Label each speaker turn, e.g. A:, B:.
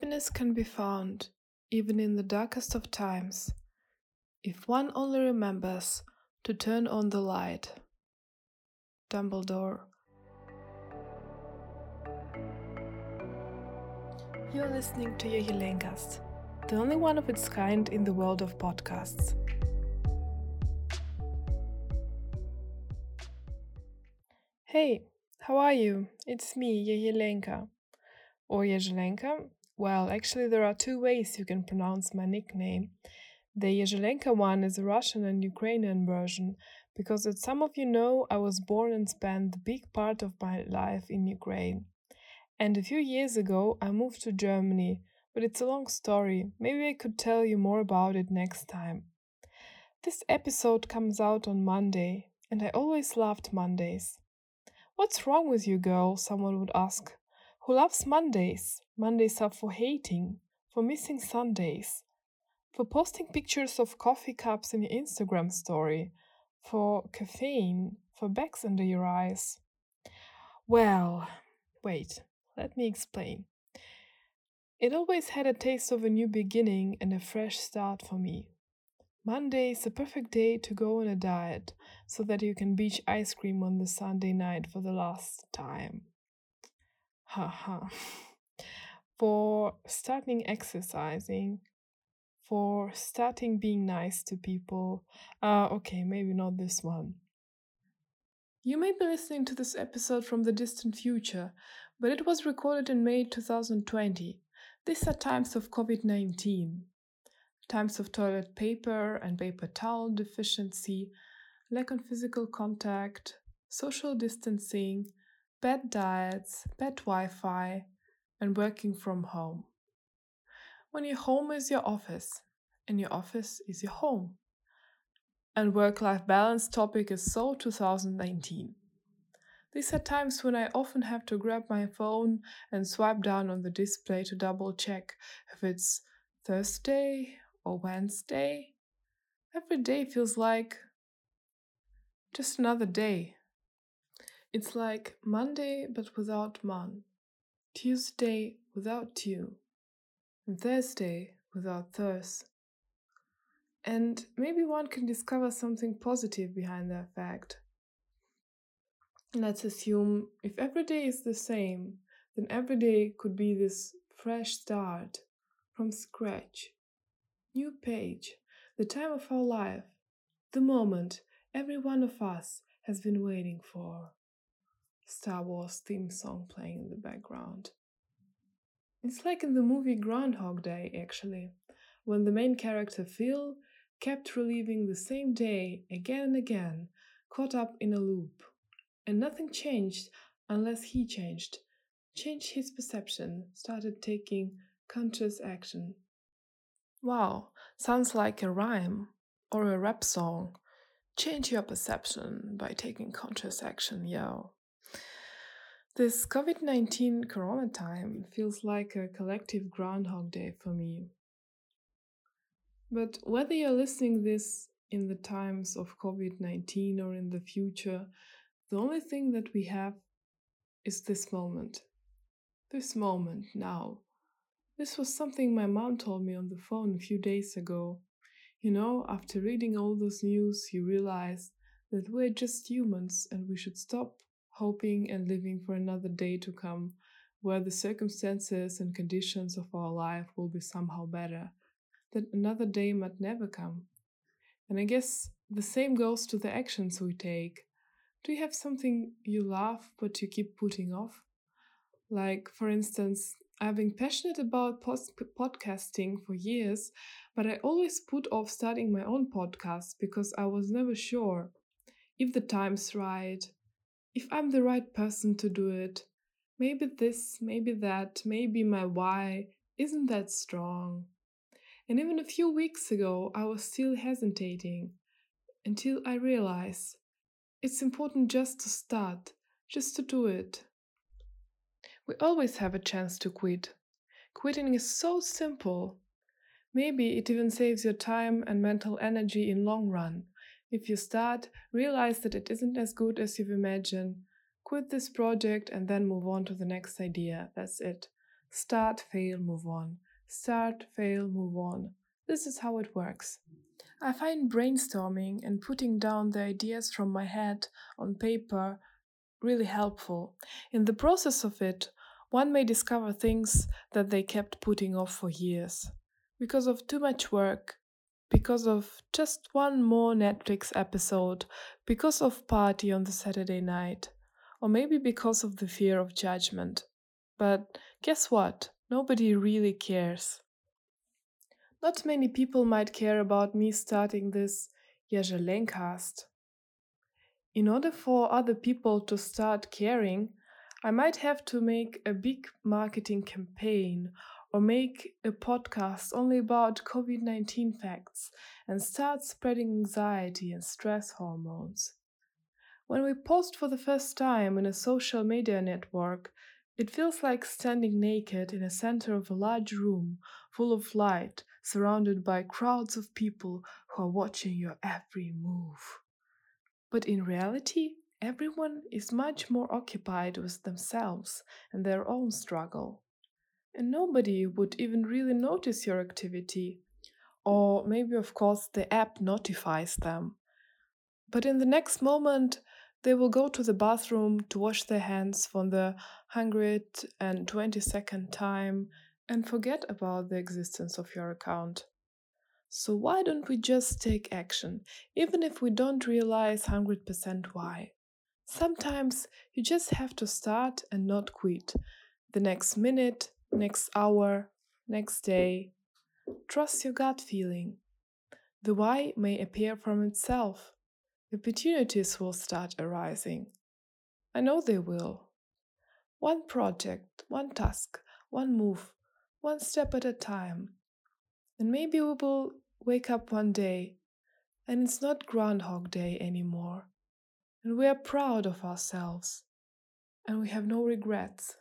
A: Happiness can be found even in the darkest of times if one only remembers to turn on the light. Dumbledore. You're listening to Yehelencast, the only one of its kind in the world of podcasts. Hey, how are you? It's me, Yehelenka. Or Yehelenka. Well, actually, there are two ways you can pronounce my nickname. The Yehelenka one is a Russian and Ukrainian version, because as some of you know, I was born and spent the big part of my life in Ukraine. And a few years ago, I moved to Germany, but it's a long story. Maybe I could tell you more about it next time. This episode comes out on Monday, and I always loved Mondays. What's wrong with you, girl? Someone would ask. Who loves Mondays? Mondays are for hating, for missing Sundays, for posting pictures of coffee cups in your Instagram story, for caffeine, for bags under your eyes. Well, wait, let me explain. It always had a taste of a new beginning and a fresh start for me. Monday is a perfect day to go on a diet so that you can beach ice cream on the Sunday night for the last time. Haha. for starting exercising, for starting being nice to people. Uh, okay, maybe not this one. You may be listening to this episode from the distant future, but it was recorded in May 2020. These are times of COVID 19 times of toilet paper and paper towel deficiency, lack of physical contact, social distancing, bad diets, bad Wi Fi, and working from home. When your home is your office, and your office is your home. And work life balance topic is so 2019. These are times when I often have to grab my phone and swipe down on the display to double check if it's Thursday or Wednesday. Every day feels like just another day. It's like Monday but without Mon, Tuesday without Tu, and Thursday without Thurs. And maybe one can discover something positive behind that fact. Let's assume if every day is the same, then every day could be this fresh start from scratch. New page, the time of our life, the moment every one of us has been waiting for. Star Wars theme song playing in the background. It's like in the movie Groundhog Day, actually, when the main character Phil kept reliving the same day again and again, caught up in a loop. And nothing changed unless he changed, changed his perception, started taking conscious action. Wow, sounds like a rhyme or a rap song. Change your perception by taking conscious action, yo. This COVID 19 corona time feels like a collective Groundhog Day for me. But whether you're listening this in the times of COVID 19 or in the future, the only thing that we have is this moment. This moment now this was something my mom told me on the phone a few days ago. You know, after reading all those news, you realize that we're just humans and we should stop hoping and living for another day to come where the circumstances and conditions of our life will be somehow better, that another day might never come. And I guess the same goes to the actions we take. Do you have something you love but you keep putting off? Like, for instance, I've been passionate about podcasting for years, but I always put off starting my own podcast because I was never sure if the time's right, if I'm the right person to do it. Maybe this, maybe that, maybe my why isn't that strong. And even a few weeks ago, I was still hesitating until I realized it's important just to start, just to do it. We always have a chance to quit. Quitting is so simple. Maybe it even saves your time and mental energy in long run. If you start, realize that it isn't as good as you've imagined. Quit this project and then move on to the next idea. That's it. Start, fail, move on. Start, fail, move on. This is how it works. I find brainstorming and putting down the ideas from my head on paper really helpful. In the process of it, one may discover things that they kept putting off for years. Because of too much work, because of just one more Netflix episode, because of party on the Saturday night, or maybe because of the fear of judgment. But guess what? Nobody really cares. Not many people might care about me starting this Yazhelencast. In order for other people to start caring, I might have to make a big marketing campaign or make a podcast only about COVID 19 facts and start spreading anxiety and stress hormones. When we post for the first time in a social media network, it feels like standing naked in the center of a large room full of light, surrounded by crowds of people who are watching your every move. But in reality, everyone is much more occupied with themselves and their own struggle. And nobody would even really notice your activity. Or maybe, of course, the app notifies them. But in the next moment, they will go to the bathroom to wash their hands for the 122nd time and forget about the existence of your account. So, why don't we just take action, even if we don't realize 100% why? Sometimes you just have to start and not quit. The next minute, next hour, next day. Trust your gut feeling. The why may appear from itself. Opportunities will start arising. I know they will. One project, one task, one move, one step at a time. And maybe we will wake up one day and it's not Groundhog Day anymore. And we are proud of ourselves. And we have no regrets.